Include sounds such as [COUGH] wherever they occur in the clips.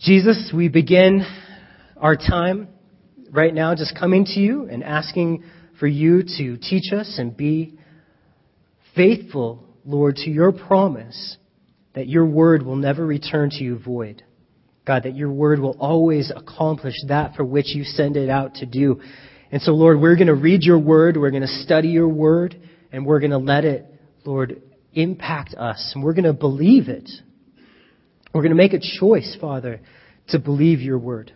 Jesus, we begin our time right now just coming to you and asking for you to teach us and be faithful, Lord, to your promise that your word will never return to you void. God, that your word will always accomplish that for which you send it out to do. And so, Lord, we're going to read your word, we're going to study your word, and we're going to let it, Lord, impact us. And we're going to believe it. We're going to make a choice, Father, to believe your word.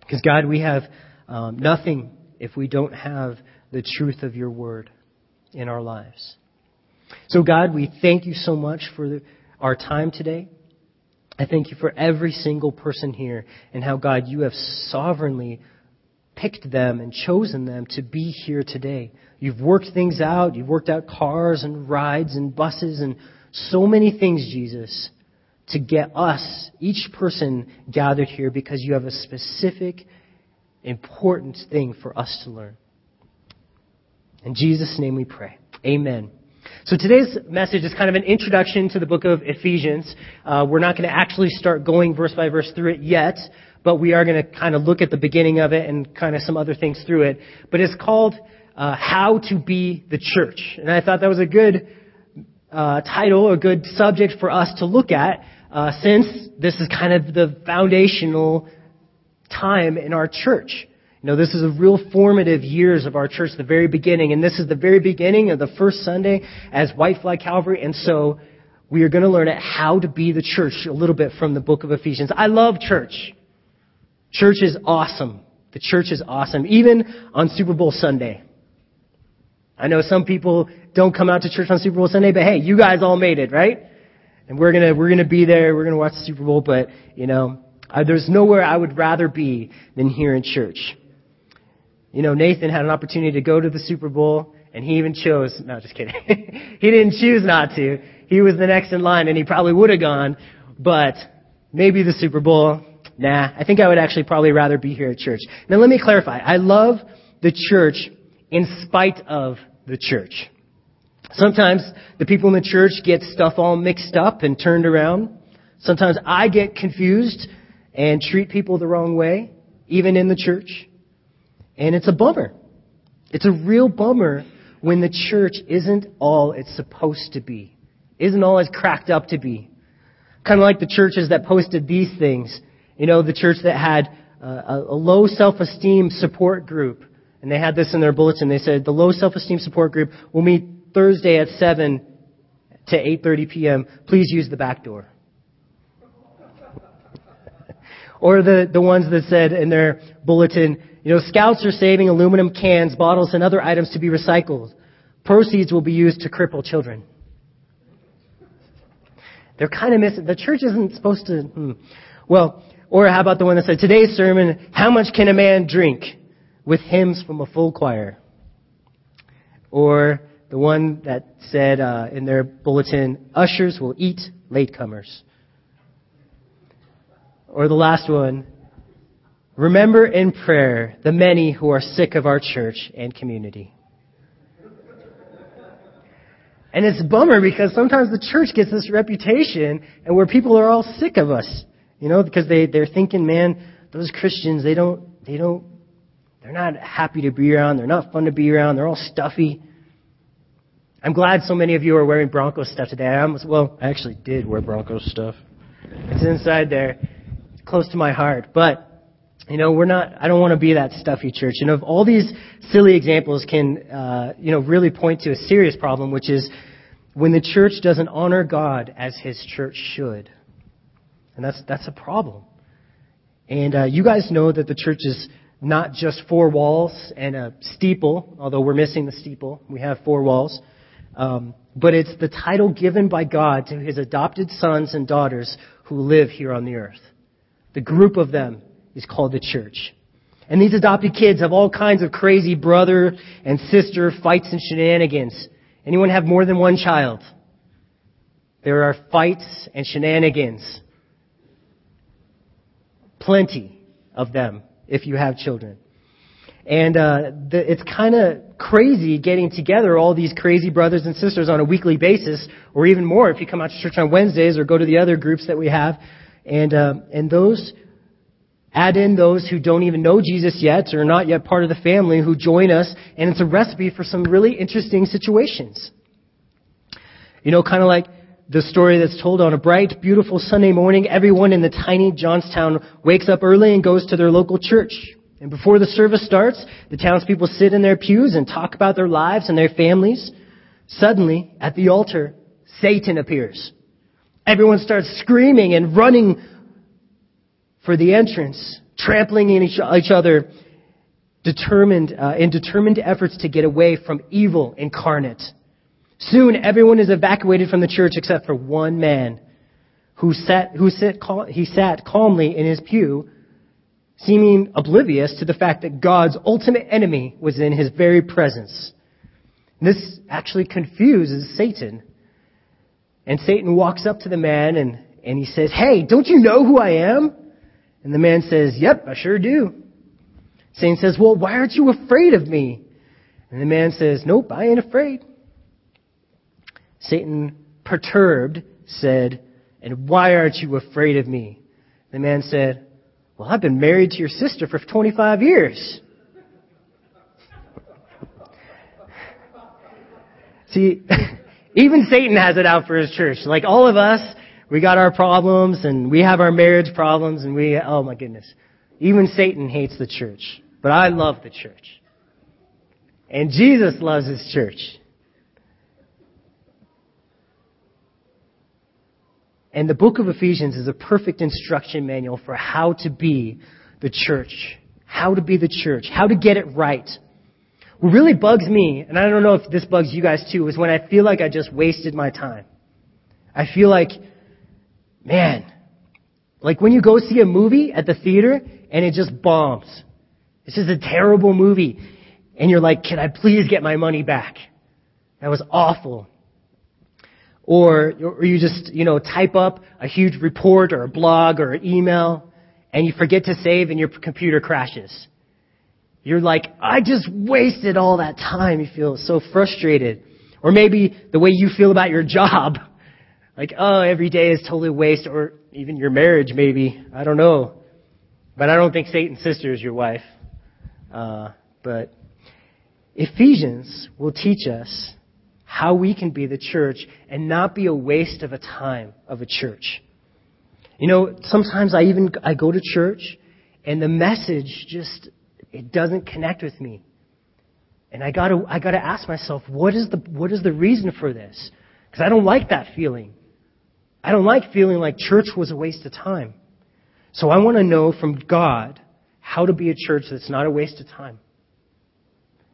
Because, God, we have um, nothing if we don't have the truth of your word in our lives. So, God, we thank you so much for the, our time today. I thank you for every single person here and how, God, you have sovereignly picked them and chosen them to be here today. You've worked things out. You've worked out cars and rides and buses and so many things, Jesus, to get us, each person gathered here because you have a specific, important thing for us to learn. In Jesus' name we pray. Amen. So today's message is kind of an introduction to the book of Ephesians. Uh, we're not going to actually start going verse by verse through it yet, but we are going to kind of look at the beginning of it and kind of some other things through it. But it's called uh, "How to Be the Church," and I thought that was a good uh, title, a good subject for us to look at, uh, since this is kind of the foundational time in our church. You know, this is a real formative years of our church, the very beginning, and this is the very beginning of the first Sunday as White Flag Calvary, and so we are going to learn how to be the church a little bit from the book of Ephesians. I love church. Church is awesome. The church is awesome, even on Super Bowl Sunday. I know some people don't come out to church on Super Bowl Sunday, but hey, you guys all made it, right? And we're gonna we're gonna be there. We're gonna watch the Super Bowl, but you know, I, there's nowhere I would rather be than here in church. You know, Nathan had an opportunity to go to the Super Bowl, and he even chose, no, just kidding. [LAUGHS] he didn't choose not to. He was the next in line, and he probably would have gone, but maybe the Super Bowl, nah, I think I would actually probably rather be here at church. Now let me clarify. I love the church in spite of the church. Sometimes the people in the church get stuff all mixed up and turned around. Sometimes I get confused and treat people the wrong way, even in the church. And it's a bummer. It's a real bummer when the church isn't all it's supposed to be, isn't all it's cracked up to be. Kind of like the churches that posted these things. You know, the church that had a, a low self-esteem support group. And they had this in their bulletin. They said, the low self-esteem support group will meet Thursday at 7 to 8.30 p.m. Please use the back door. [LAUGHS] or the, the ones that said in their bulletin, you know, scouts are saving aluminum cans, bottles, and other items to be recycled. Proceeds will be used to cripple children. They're kind of missing. The church isn't supposed to. Hmm. Well, or how about the one that said, today's sermon, how much can a man drink? With hymns from a full choir. Or the one that said uh, in their bulletin, ushers will eat latecomers. Or the last one, Remember in prayer the many who are sick of our church and community. And it's a bummer because sometimes the church gets this reputation and where people are all sick of us. You know, because they, they're thinking, man, those Christians, they don't, they don't, they're not happy to be around. They're not fun to be around. They're all stuffy. I'm glad so many of you are wearing Broncos stuff today. I almost, well, I actually did wear Broncos stuff. It's inside there. It's close to my heart. But you know, we're not, I don't want to be that stuffy church. You know, all these silly examples can, uh, you know, really point to a serious problem, which is when the church doesn't honor God as his church should. And that's, that's a problem. And uh, you guys know that the church is not just four walls and a steeple, although we're missing the steeple. We have four walls. Um, but it's the title given by God to his adopted sons and daughters who live here on the earth. The group of them is called the church. And these adopted kids have all kinds of crazy brother and sister fights and shenanigans. Anyone have more than one child? There are fights and shenanigans. Plenty of them if you have children. And uh, the, it's kind of crazy getting together all these crazy brothers and sisters on a weekly basis, or even more if you come out to church on Wednesdays or go to the other groups that we have And, uh, and those, add in those who don't even know Jesus yet or are not yet part of the family who join us, and it's a recipe for some really interesting situations. You know, kind of like the story that's told on a bright, beautiful Sunday morning, everyone in the tiny Johnstown wakes up early and goes to their local church. And before the service starts, the townspeople sit in their pews and talk about their lives and their families. Suddenly, at the altar, Satan appears. Everyone starts screaming and running for the entrance, trampling in each, other, determined uh, in determined efforts to get away from evil incarnate. Soon, everyone is evacuated from the church except for one man, who sat who sit, he sat calmly in his pew, seeming oblivious to the fact that God's ultimate enemy was in his very presence. This actually confuses Satan. And Satan walks up to the man and, and he says, Hey, don't you know who I am? And the man says, Yep, I sure do. Satan says, Well, why aren't you afraid of me? And the man says, Nope, I ain't afraid. Satan, perturbed, said, And why aren't you afraid of me? The man said, Well, I've been married to your sister for 25 years. See, [LAUGHS] even Satan has it out for his church. Like all of us, we got our problems and we have our marriage problems and we, oh my goodness. Even Satan hates the church. But I love the church. And Jesus loves his church. And the book of Ephesians is a perfect instruction manual for how to be the church. How to be the church. How to get it right. What really bugs me, and I don't know if this bugs you guys too, is when I feel like I just wasted my time. I feel like Man, like when you go see a movie at the theater and it just bombs. This is a terrible movie. And you're like, can I please get my money back? That was awful. Or, or you just, you know, type up a huge report or a blog or an email and you forget to save and your computer crashes. You're like, I just wasted all that time. You feel so frustrated. Or maybe the way you feel about your job. [LAUGHS] Like, oh, every day is totally a waste, or even your marriage, maybe. I don't know. But I don't think Satan's sister is your wife. Uh, but Ephesians will teach us how we can be the church and not be a waste of a time of a church. You know, sometimes I even I go to church and the message just it doesn't connect with me. And I gotta I gotta ask myself, what is the what is the reason for this? Because I don't like that feeling. I don't like feeling like church was a waste of time. So I want to know from God how to be a church that's not a waste of time.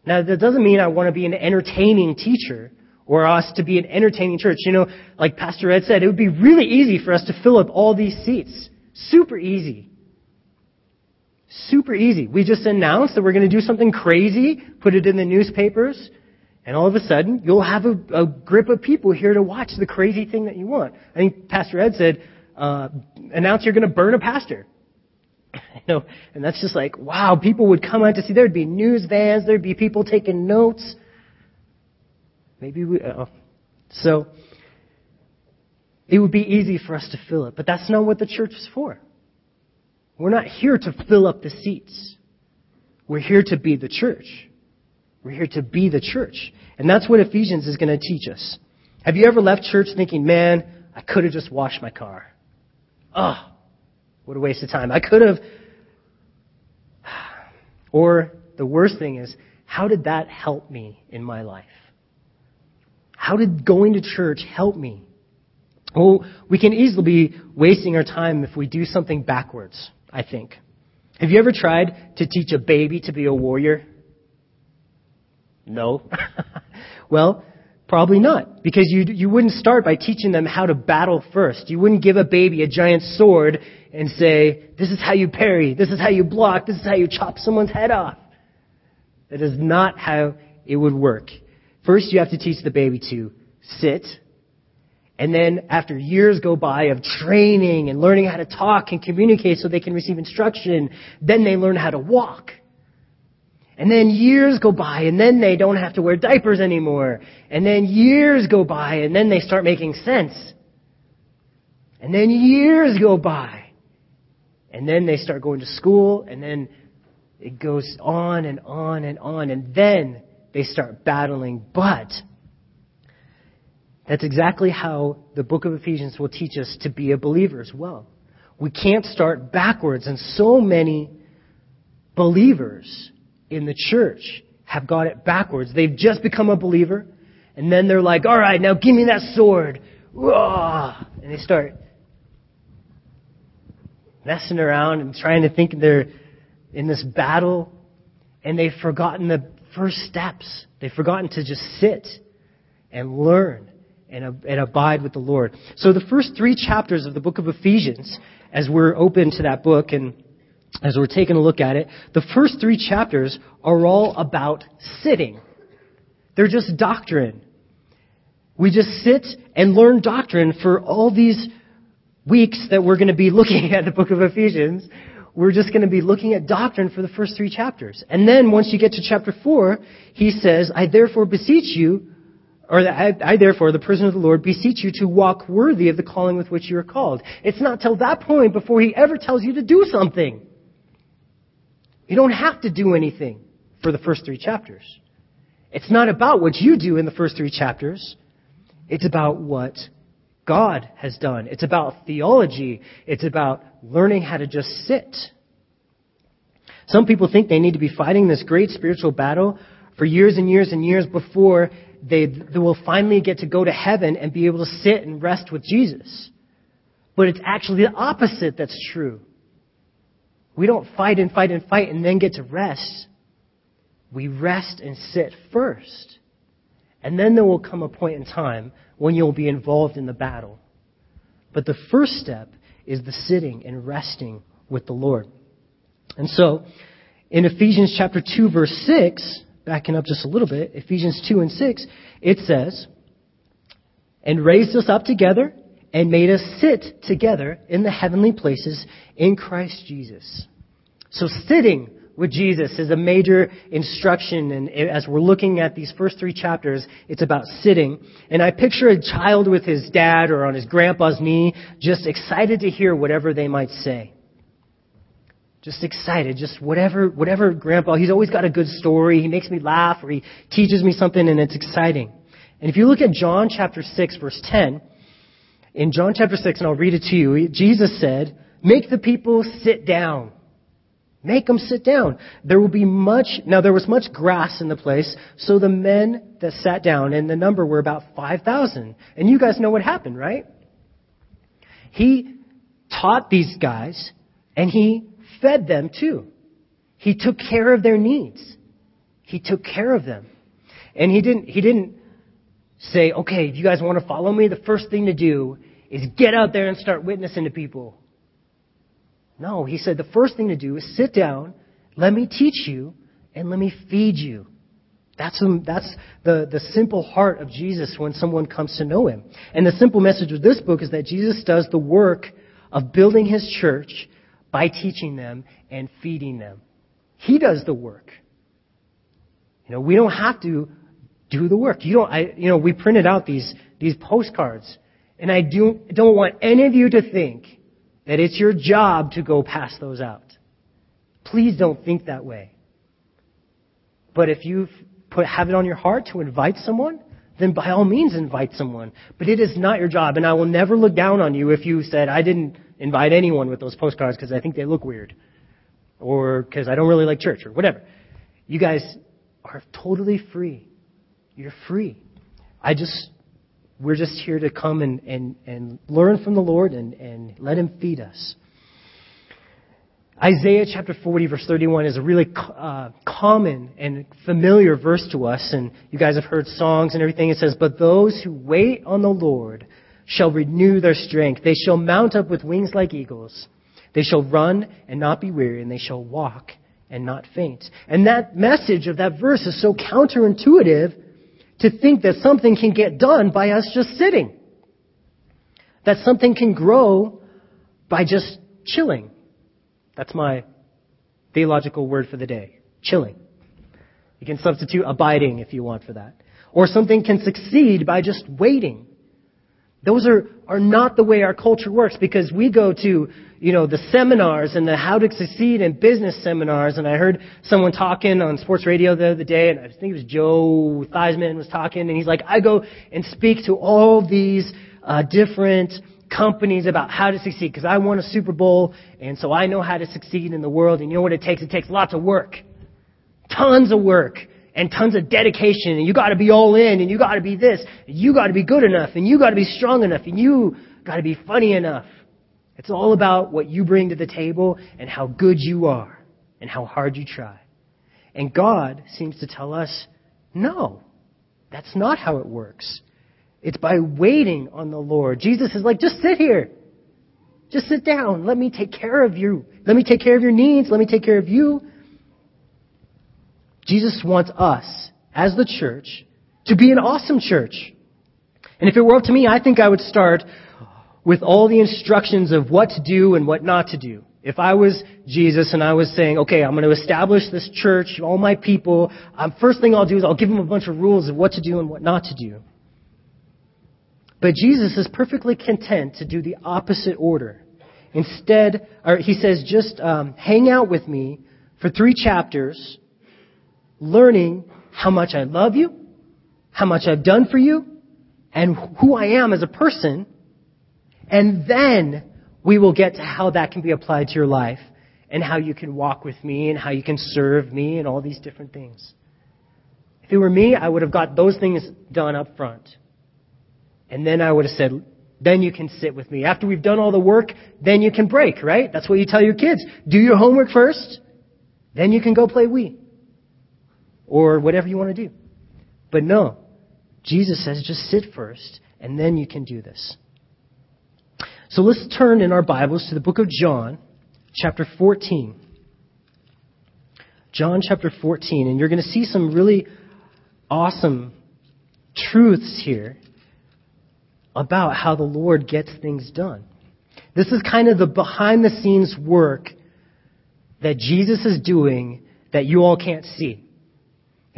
Now, that doesn't mean I want to be an entertaining teacher or us to be an entertaining church. You know, like Pastor Ed said, it would be really easy for us to fill up all these seats. Super easy. Super easy. We just announced that we're going to do something crazy, put it in the newspapers, and all of a sudden, you'll have a, a grip of people here to watch the crazy thing that you want. I think Pastor Ed said, uh, announce you're going to burn a pastor. [LAUGHS] you know, and that's just like, wow, people would come out to see. There'd be news vans. There'd be people taking notes. Maybe we, uh, so, it would be easy for us to fill it, but that's not what the church is for. We're not here to fill up the seats. We're here to be the church. We're here to be the church. And that's what Ephesians is going to teach us. Have you ever left church thinking, man, I could have just washed my car? Oh, what a waste of time. I could have. [SIGHS] Or the worst thing is, how did that help me in my life? How did going to church help me? Well, we can easily be wasting our time if we do something backwards, I think. Have you ever tried to teach a baby to be a warrior? No. [LAUGHS] well, probably not. Because you, you wouldn't start by teaching them how to battle first. You wouldn't give a baby a giant sword and say, this is how you parry, this is how you block, this is how you chop someone's head off. That is not how it would work. First, you have to teach the baby to sit. And then after years go by of training and learning how to talk and communicate so they can receive instruction, then they learn how to walk. And then years go by and then they don't have to wear diapers anymore. And then years go by and then they start making sense. And then years go by. And then they start going to school, and then it goes on and on and on, and then they start battling. But that's exactly how the book of Ephesians will teach us to be a believer as well. We can't start backwards, and so many believers in the church have got it backwards. They've just become a believer, and then they're like, all right, now give me that sword. And they start messing around and trying to think they're in this battle, and they've forgotten the first steps. They've forgotten to just sit and learn and, and abide with the Lord. So the first three chapters of the book of Ephesians, as we're open to that book and as we're taking a look at it, the first three chapters are all about sitting. They're just doctrine. We just sit and learn doctrine for all these weeks that we're going to be [LAUGHS] looking at the book of Ephesians. We're just going to be looking at doctrine for the first three chapters. And then once you get to chapter four, he says, I therefore beseech you, or I, I, therefore, the prisoner of the Lord, beseech you to walk worthy of the calling with which you are called. It's not till that point before he ever tells you to do something. You don't have to do anything for the first three chapters. It's not about what you do in the first three chapters. It's about what God has done. It's about theology. It's about learning how to just sit. Some people think they need to be fighting this great spiritual battle for years and years and years before they, they will finally get to go to heaven and be able to sit and rest with Jesus. But it's actually the opposite that's true. We don't fight and fight and fight and then get to rest. We rest and sit first. And then there will come a point in time when you'll be involved in the battle. But the first step is the sitting and resting with the Lord. And so, in Ephesians chapter 2 verse 6, backing up just a little bit, Ephesians 2 and 6, it says, And raised us up together and made us sit together in the heavenly places in Christ Jesus. So sitting with Jesus is a major instruction, and as we're looking at these first three chapters, it's about sitting. And I picture a child with his dad or on his grandpa's knee, just excited to hear whatever they might say just excited, just whatever, whatever grandpa, he's always got a good story. He makes me laugh or he teaches me something and it's exciting. And if you look at John chapter 6 verse 10, in John chapter 6, and I'll read it to you, Jesus said, make the people sit down. Make them sit down. There will be much, now there was much grass in the place, so the men that sat down, and the number were about 5,000. And you guys know what happened, right? He taught these guys, and he fed them too. He took care of their needs. He took care of them. And he didn't, he didn't say, okay, if you guys want to follow me, the first thing to do is get out there and start witnessing to people. No, he said the first thing to do is sit down, let me teach you, and let me feed you. That's, that's the, the simple heart of Jesus when someone comes to know him. And the simple message of this book is that Jesus does the work of building his church by teaching them and feeding them. He does the work. You know, we don't have to do the work. You don't, I, you know, we printed out these, these postcards. And I do, don't want any of you to think that it's your job to go pass those out. Please don't think that way. But if you put, have it on your heart to invite someone, then by all means invite someone. But it is not your job, and I will never look down on you if you said, I didn't invite anyone with those postcards because I think they look weird. Or because I don't really like church, or whatever. You guys are totally free. You're free. I just, we're just here to come and, and, and learn from the Lord and, and let Him feed us. Isaiah chapter 40 verse 31 is a really uh, common and familiar verse to us, and you guys have heard songs and everything. It says, But those who wait on the Lord shall renew their strength. They shall mount up with wings like eagles. They shall run and not be weary, and they shall walk and not faint. And that message of that verse is so counterintuitive to think that something can get done by us just sitting. That something can grow by just chilling that's my theological word for the day. Chilling. You can substitute abiding if you want for that. Or something can succeed by just waiting. Those are, are not the way our culture works because we go to, you know, the seminars and the how to succeed in business seminars. And I heard someone talking on sports radio the other day, and I think it was Joe Theismann was talking, and he's like, I go and speak to all these uh, different companies about how to succeed because I won a Super Bowl, and so I know how to succeed in the world. And you know what it takes? It takes lots of work, tons of work and tons of dedication and you got to be all in and you got to be this and you got to be good enough and you got to be strong enough and you got to be funny enough. It's all about what you bring to the table and how good you are and how hard you try. And God seems to tell us, no, that's not how it works. It's by waiting on the Lord. Jesus is like, just sit here. Just sit down. Let me take care of you. Let me take care of your needs. Let me take care of you. Jesus wants us, as the church, to be an awesome church. And if it were up to me, I think I would start with all the instructions of what to do and what not to do. If I was Jesus and I was saying, okay, I'm going to establish this church, all my people, um, first thing I'll do is I'll give them a bunch of rules of what to do and what not to do. But Jesus is perfectly content to do the opposite order. Instead, or he says, just um, hang out with me for three chapters learning how much I love you, how much I've done for you, and who I am as a person. And then we will get to how that can be applied to your life and how you can walk with me and how you can serve me and all these different things. If it were me, I would have got those things done up front. And then I would have said, then you can sit with me. After we've done all the work, then you can break, right? That's what you tell your kids. Do your homework first, then you can go play Wii or whatever you want to do. But no, Jesus says just sit first, and then you can do this. So let's turn in our Bibles to the book of John, chapter 14. John chapter 14, and you're going to see some really awesome truths here about how the Lord gets things done. This is kind of the behind the scenes work that Jesus is doing that you all can't see.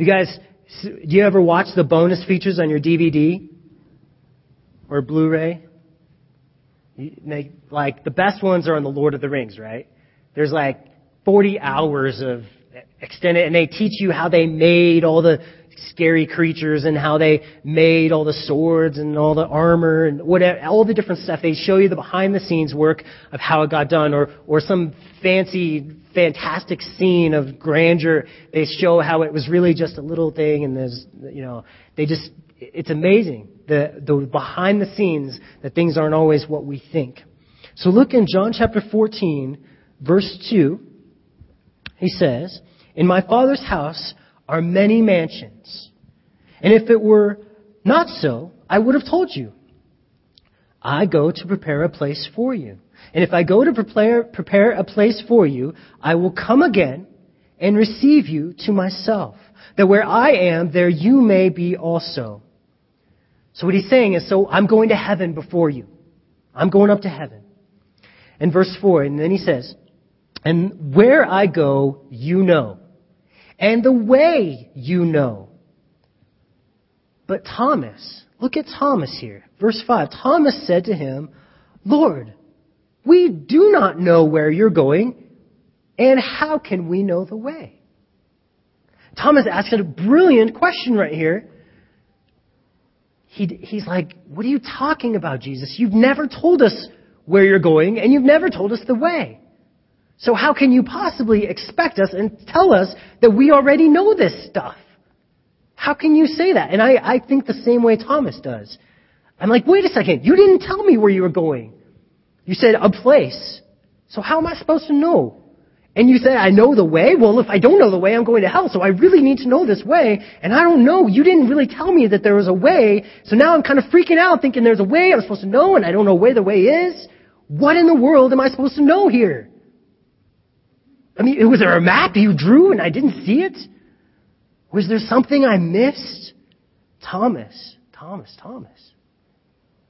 You guys, do you ever watch the bonus features on your DVD or Blu-ray? like the best ones are on the Lord of the Rings, right? There's like 40 hours of eh, extended, and they teach you how they made all the scary creatures and how they made all the swords and all the armor and whatever, all the different stuff. They show you the behind the scenes work of how it got done or, or some fancy, fantastic scene of grandeur. They show how it was really just a little thing and there's, you know, they just, it's amazing. The, the behind the scenes that things aren't always what we think. So look in John chapter 14, verse 2. He says, In my Father's house are many mansions. And if it were not so, I would have told you. I go to prepare a place for you. And if I go to prepare, prepare a place for you, I will come again and receive you to myself, that where I am, there you may be also. So what he's saying is, so I'm going to heaven before you. I'm going up to heaven. And verse 4, and then he says, and where I go, you know and the way you know. But Thomas, look at Thomas here. Verse 5. Thomas said to him, Lord, we do not know where you're going, and how can we know the way? Thomas asked a brilliant question right here. He, he's like, What are you talking about, Jesus? You've never told us where you're going, and you've never told us the way. So how can you possibly expect us and tell us that we already know this stuff? How can you say that? And I, I think the same way Thomas does. I'm like, wait a second, you didn't tell me where you were going. You said a place. So how am I supposed to know? And you said, I know the way? Well, if I don't know the way, I'm going to hell, so I really need to know this way. And I don't know. You didn't really tell me that there was a way. So now I'm kind of freaking out thinking there's a way I'm supposed to know and I don't know where the way is. What in the world am I supposed to know here? I mean, was there a map you drew and I didn't see it? Was there something I missed? Thomas, Thomas, Thomas.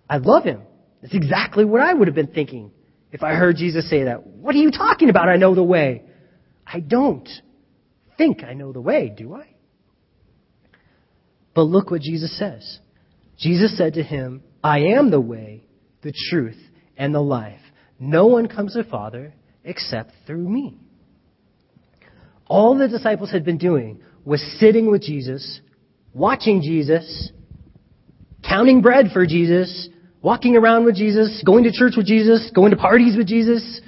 I love him. That's exactly what I would have been thinking if I heard Jesus say that. What are you talking about? I know the way. I don't think I know the way, do I? But look what Jesus says. Jesus said to him, I am the way, the truth, and the life. No one comes to the Father except through me. All the disciples had been doing was sitting with Jesus, watching Jesus, counting bread for Jesus, walking around with Jesus, going to church with Jesus, going to parties with Jesus.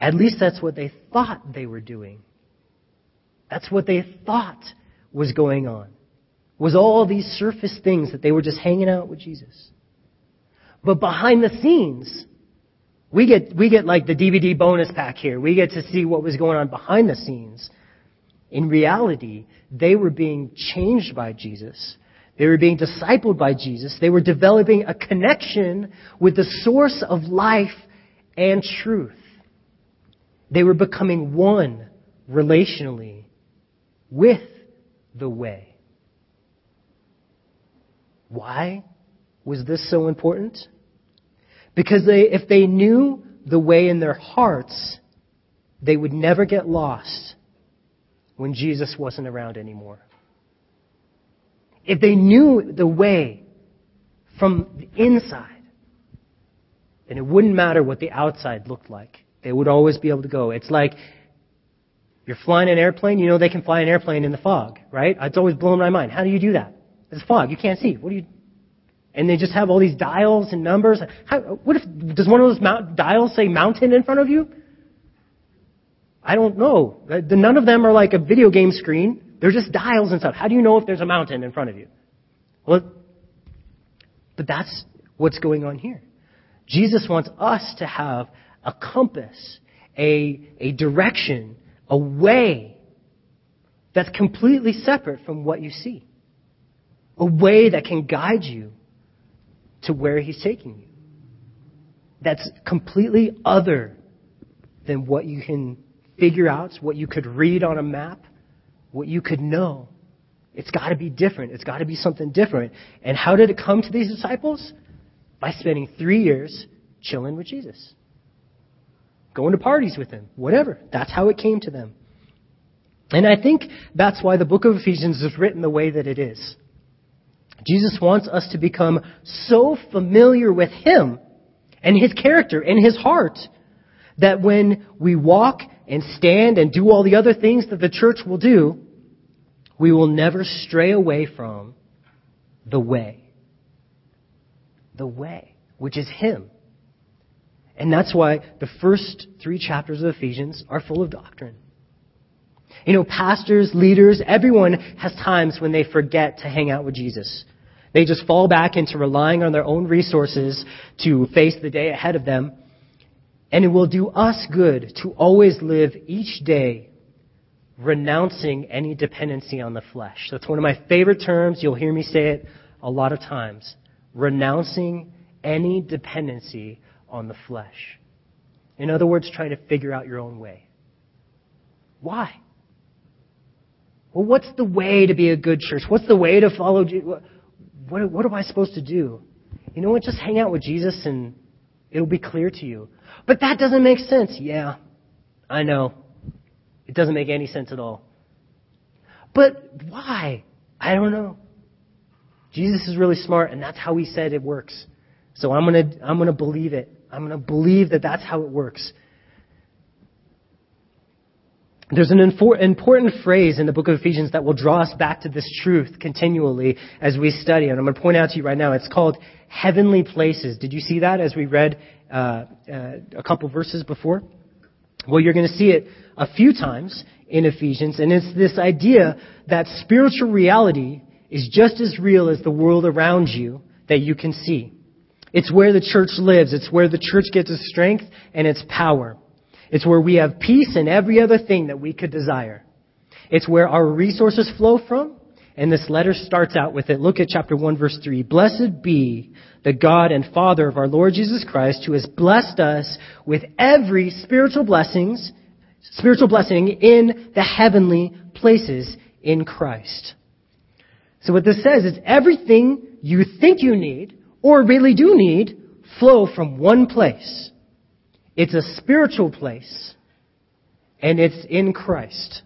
At least that's what they thought they were doing. That's what they thought was going on. Was all these surface things that they were just hanging out with Jesus. But behind the scenes, we get, we get like the DVD bonus pack here. We get to see what was going on behind the scenes. In reality, they were being changed by Jesus. They were being discipled by Jesus. They were developing a connection with the source of life and truth. They were becoming one relationally with the way. Why was this so important? Because they, if they knew the way in their hearts, they would never get lost when Jesus wasn't around anymore. If they knew the way from the inside, then it wouldn't matter what the outside looked like. They would always be able to go. It's like you're flying an airplane, you know they can fly an airplane in the fog, right? It's always blown my mind. How do you do that? It's fog. You can't see. What do you? And they just have all these dials and numbers. How, what if does one of those mount, dials say mountain in front of you? I don't know. Uh, none of them are like a video game screen. They're just dials and stuff. How do you know if there's a mountain in front of you? Well, but that's what's going on here. Jesus wants us to have a compass, a, a direction, a way that's completely separate from what you see. A way that can guide you to where He's taking you. That's completely other than what you can figure out, what you could read on a map, what you could know. It's got to be different. It's got to be something different. And how did it come to these disciples? By spending three years chilling with Jesus going to parties with him, whatever. That's how it came to them. And I think that's why the book of Ephesians is written the way that it is. Jesus wants us to become so familiar with him and his character and his heart that when we walk and stand and do all the other things that the church will do, we will never stray away from the way. The way, which is him. And that's why the first three chapters of Ephesians are full of doctrine. You know, pastors, leaders, everyone has times when they forget to hang out with Jesus. They just fall back into relying on their own resources to face the day ahead of them. And it will do us good to always live each day renouncing any dependency on the flesh. That's one of my favorite terms. You'll hear me say it a lot of times. Renouncing any dependency on the flesh. In other words, trying to figure out your own way. Why? Well, what's the way to be a good church? What's the way to follow Jesus? What, what am I supposed to do? You know what? Just hang out with Jesus and it'll be clear to you. But that doesn't make sense. Yeah, I know. It doesn't make any sense at all. But why? I don't know. Jesus is really smart, and that's how he said it works. So I'm gonna, I'm gonna believe it. I'm to believe that that's how it works. There's an important phrase in the book of Ephesians that will draw us back to this truth continually as we study. And I'm going to point out to you right now. It's called heavenly places. Did you see that as we read uh, uh, a couple verses before? Well, you're going to see it a few times in Ephesians, and it's this idea that spiritual reality is just as real as the world around you that you can see. It's where the church lives. It's where the church gets its strength and its power. It's where we have peace and every other thing that we could desire. It's where our resources flow from. And this letter starts out with it. Look at chapter 1 verse 3. Blessed be the God and Father of our Lord Jesus Christ who has blessed us with every spiritual blessings, spiritual blessing in the heavenly places in Christ. So what this says is everything you think you need or really do need flow from one place. It's a spiritual place, and it's in Christ.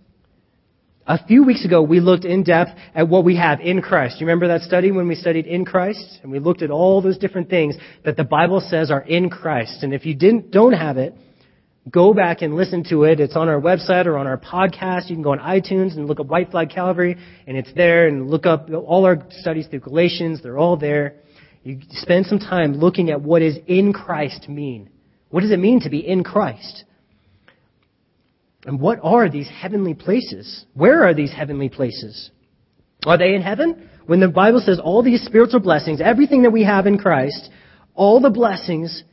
A few weeks ago, we looked in depth at what we have in Christ. You remember that study when we studied in Christ? And we looked at all those different things that the Bible says are in Christ. And if you didn't, don't have it, go back and listen to it. It's on our website or on our podcast. You can go on iTunes and look up White Flag Calvary, and it's there. And look up all our studies through Galatians. They're all there. You spend some time looking at what is in Christ mean. What does it mean to be in Christ? And what are these heavenly places? Where are these heavenly places? Are they in heaven? When the Bible says all these spiritual blessings, everything that we have in Christ, all the blessings,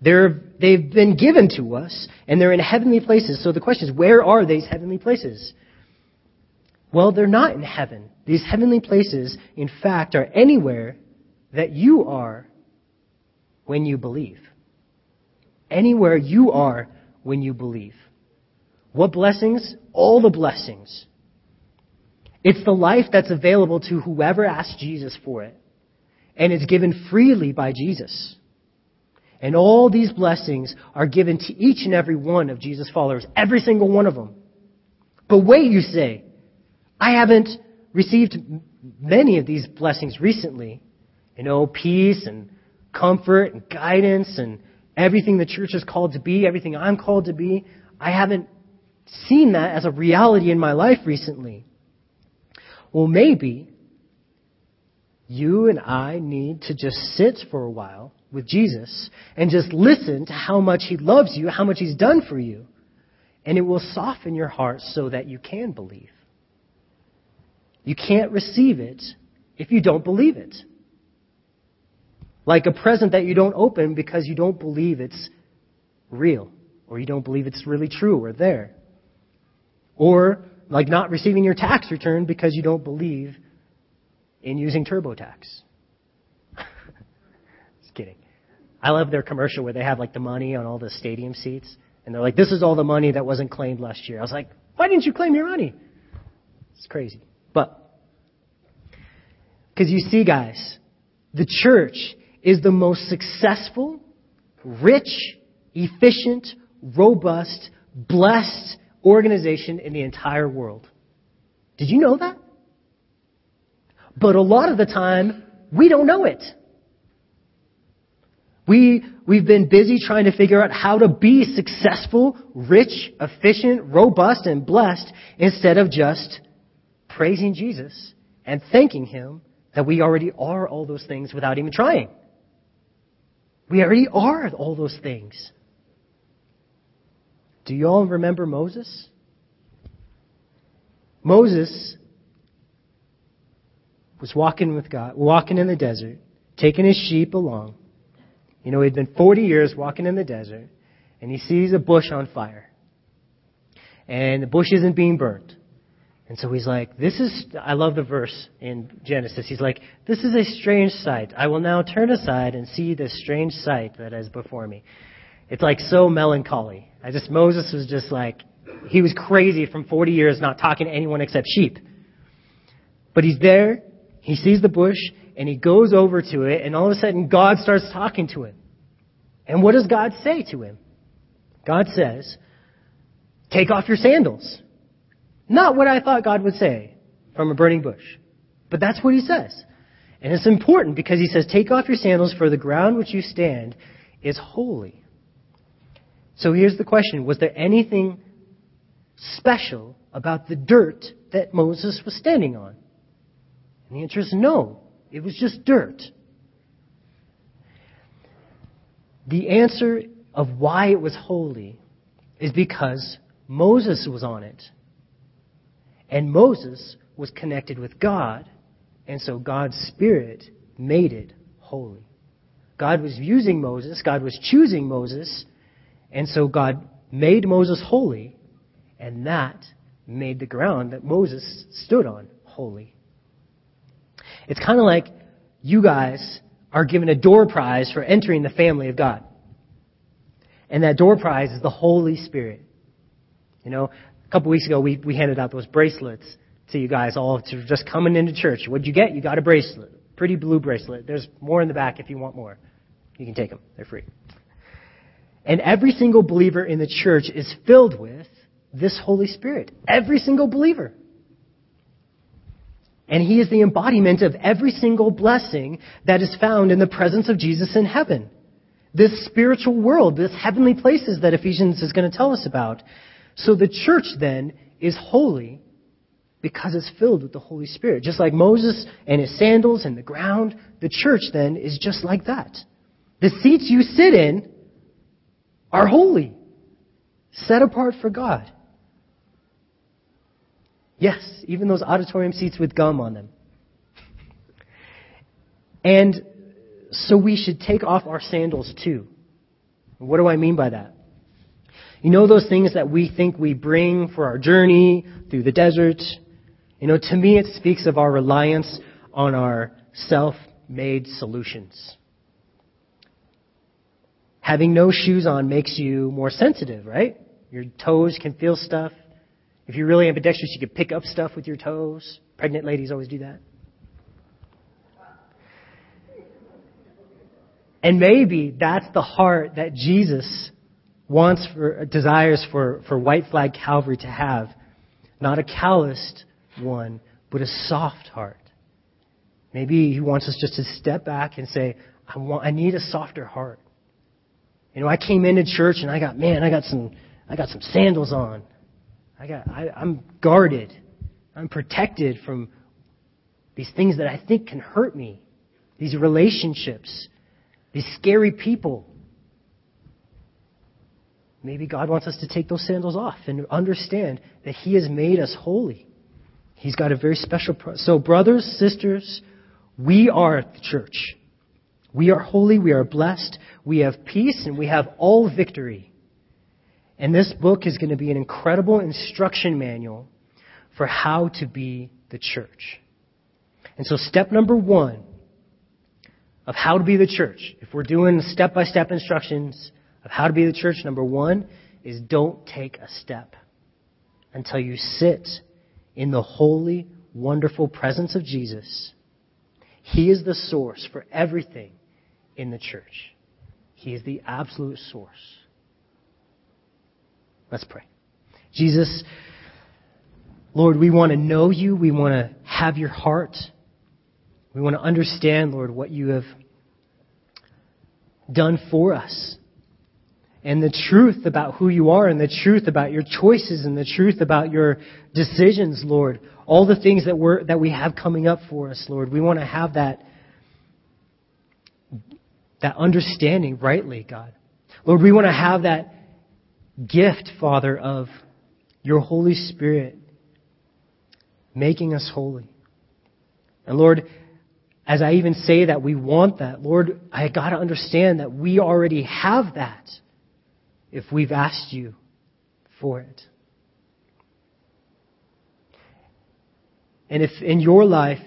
they're, they've been given to us, and they're in heavenly places. So the question is, where are these heavenly places? Well, they're not in heaven. These heavenly places, in fact, are anywhere that you are when you believe. Anywhere you are when you believe. What blessings? All the blessings. It's the life that's available to whoever asks Jesus for it. And it's given freely by Jesus. And all these blessings are given to each and every one of Jesus' followers, every single one of them. But wait, you say, I haven't received many of these blessings recently. You know, peace and comfort and guidance and everything the church is called to be, everything I'm called to be. I haven't seen that as a reality in my life recently. Well, maybe you and I need to just sit for a while with Jesus and just listen to how much He loves you, how much He's done for you. And it will soften your heart so that you can believe. You can't receive it if you don't believe it. Like a present that you don't open because you don't believe it's real or you don't believe it's really true or there. Or like not receiving your tax return because you don't believe in using TurboTax. [LAUGHS] Just kidding. I love their commercial where they have like the money on all the stadium seats. And they're like, this is all the money that wasn't claimed last year. I was like, why didn't you claim your money? It's crazy. But, because you see, guys, the church is the most successful, rich, efficient, robust, blessed, organization in the entire world. Did you know that? But a lot of the time, we don't know it. We, we've been busy trying to figure out how to be successful, rich, efficient, robust, and blessed instead of just praising Jesus and thanking Him that we already are all those things without even trying. We already are all those things. Do you all remember Moses? Moses was walking with God, walking in the desert, taking his sheep along. You know, he'd been 40 years walking in the desert, and he sees a bush on fire. And the bush isn't being burnt. And so he's like, this is, I love the verse in Genesis. He's like, this is a strange sight. I will now turn aside and see this strange sight that is before me. It's like so melancholy. I just, Moses was just like, he was crazy from 40 years not talking to anyone except sheep. But he's there, he sees the bush, and he goes over to it, and all of a sudden God starts talking to him. And what does God say to him? God says, take off your sandals. Not what I thought God would say from a burning bush. But that's what he says. And it's important because he says, take off your sandals for the ground which you stand is holy. So here's the question Was there anything special about the dirt that Moses was standing on? And the answer is no. It was just dirt. The answer of why it was holy is because Moses was on it. And Moses was connected with God, and so God's Spirit made it holy. God was using Moses, God was choosing Moses and so God made Moses holy, and that made the ground that Moses stood on holy. It's kind of like you guys are given a door prize for entering the family of God. And that door prize is the Holy Spirit. You know, a couple weeks ago we, we handed out those bracelets to you guys all to just coming into church. What'd you get? You got a bracelet. Pretty blue bracelet. There's more in the back if you want more. You can take them. They're free. And every single believer in the church is filled with this Holy Spirit. Every single believer. And he is the embodiment of every single blessing that is found in the presence of Jesus in heaven. This spiritual world, this heavenly places that Ephesians is going to tell us about. So the church then is holy because it's filled with the Holy Spirit. Just like Moses and his sandals and the ground, the church then is just like that. The seats you sit in are holy, set apart for God. Yes, even those auditorium seats with gum on them. And so we should take off our sandals too. What do I mean by that? You know those things that we think we bring for our journey through the desert? You know, to me it speaks of our reliance on our self-made solutions. Having no shoes on makes you more sensitive, right? Your toes can feel stuff. If you're really ambidextrous, you can pick up stuff with your toes. Pregnant ladies always do that. And maybe that's the heart that Jesus wants for, desires for, for White Flag Calvary to have. Not a calloused one, but a soft heart. Maybe he wants us just to step back and say, I want, I need a softer heart. You know, I came into church and I got, man, I got some, I got some sandals on. I got, I, I'm guarded. I'm protected from these things that I think can hurt me. These relationships. These scary people. Maybe God wants us to take those sandals off and understand that He has made us holy. He's got a very special. Pro- so, brothers, sisters, we are the church. We are holy, we are blessed, we have peace, and we have all victory. And this book is going to be an incredible instruction manual for how to be the church. And so, step number one of how to be the church, if we're doing step by step instructions of how to be the church, number one is don't take a step until you sit in the holy, wonderful presence of Jesus. He is the source for everything in the church. He is the absolute source. Let's pray. Jesus, Lord, we want to know you. We want to have your heart. We want to understand, Lord, what you have done for us. And the truth about who you are, and the truth about your choices, and the truth about your decisions, Lord. All the things that, we're, that we have coming up for us, Lord. We want to have that, that understanding rightly, God. Lord, we want to have that gift, Father, of your Holy Spirit making us holy. And Lord, as I even say that we want that, Lord, I got to understand that we already have that if we've asked you for it. And if in your life,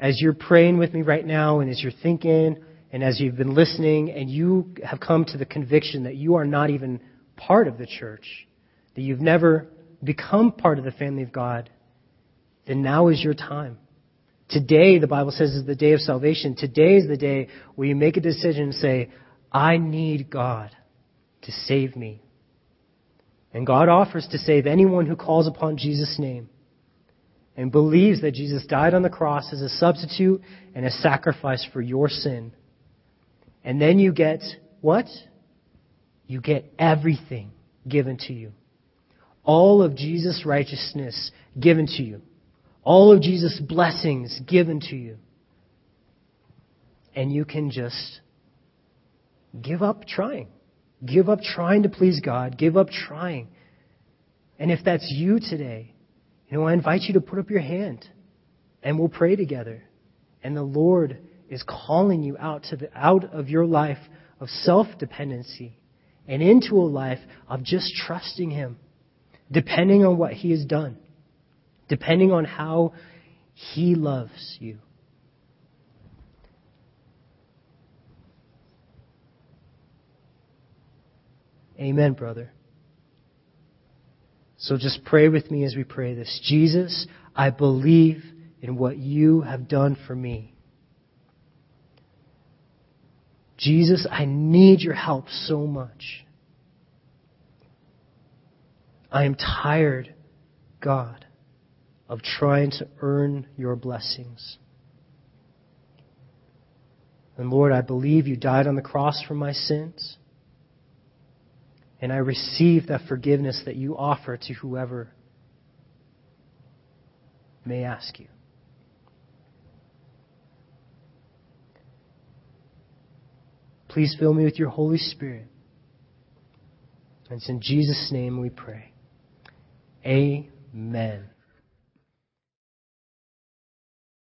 as you're praying with me right now and as you're thinking and as you've been listening and you have come to the conviction that you are not even part of the church, that you've never become part of the family of God, then now is your time. Today, the Bible says, is the day of salvation. Today is the day where you make a decision and say, I need God to save me. And God offers to save anyone who calls upon Jesus' name and believes that Jesus died on the cross as a substitute and a sacrifice for your sin. And then you get what? you get everything given to you. All of Jesus' righteousness given to you. All of Jesus' blessings given to you. And you can just give up trying. Give up trying to please God. Give up trying. And if that's you today, you know, I invite you to put up your hand and we'll pray together. And the Lord is calling you out to the, out of your life of self-dependency and into a life of just trusting Him, depending on what He has done, depending on how He loves you. Amen, brother. So just pray with me as we pray this. Jesus, I believe in what you have done for me. Jesus, I need your help so much. I am tired, God. of trying to earn your blessings. And Lord, I believe you died on the cross for my sins. And I receive that forgiveness that you offer to whoever may ask you. Please fill me with your Holy Spirit. And it's in Jesus' name we pray. Amen.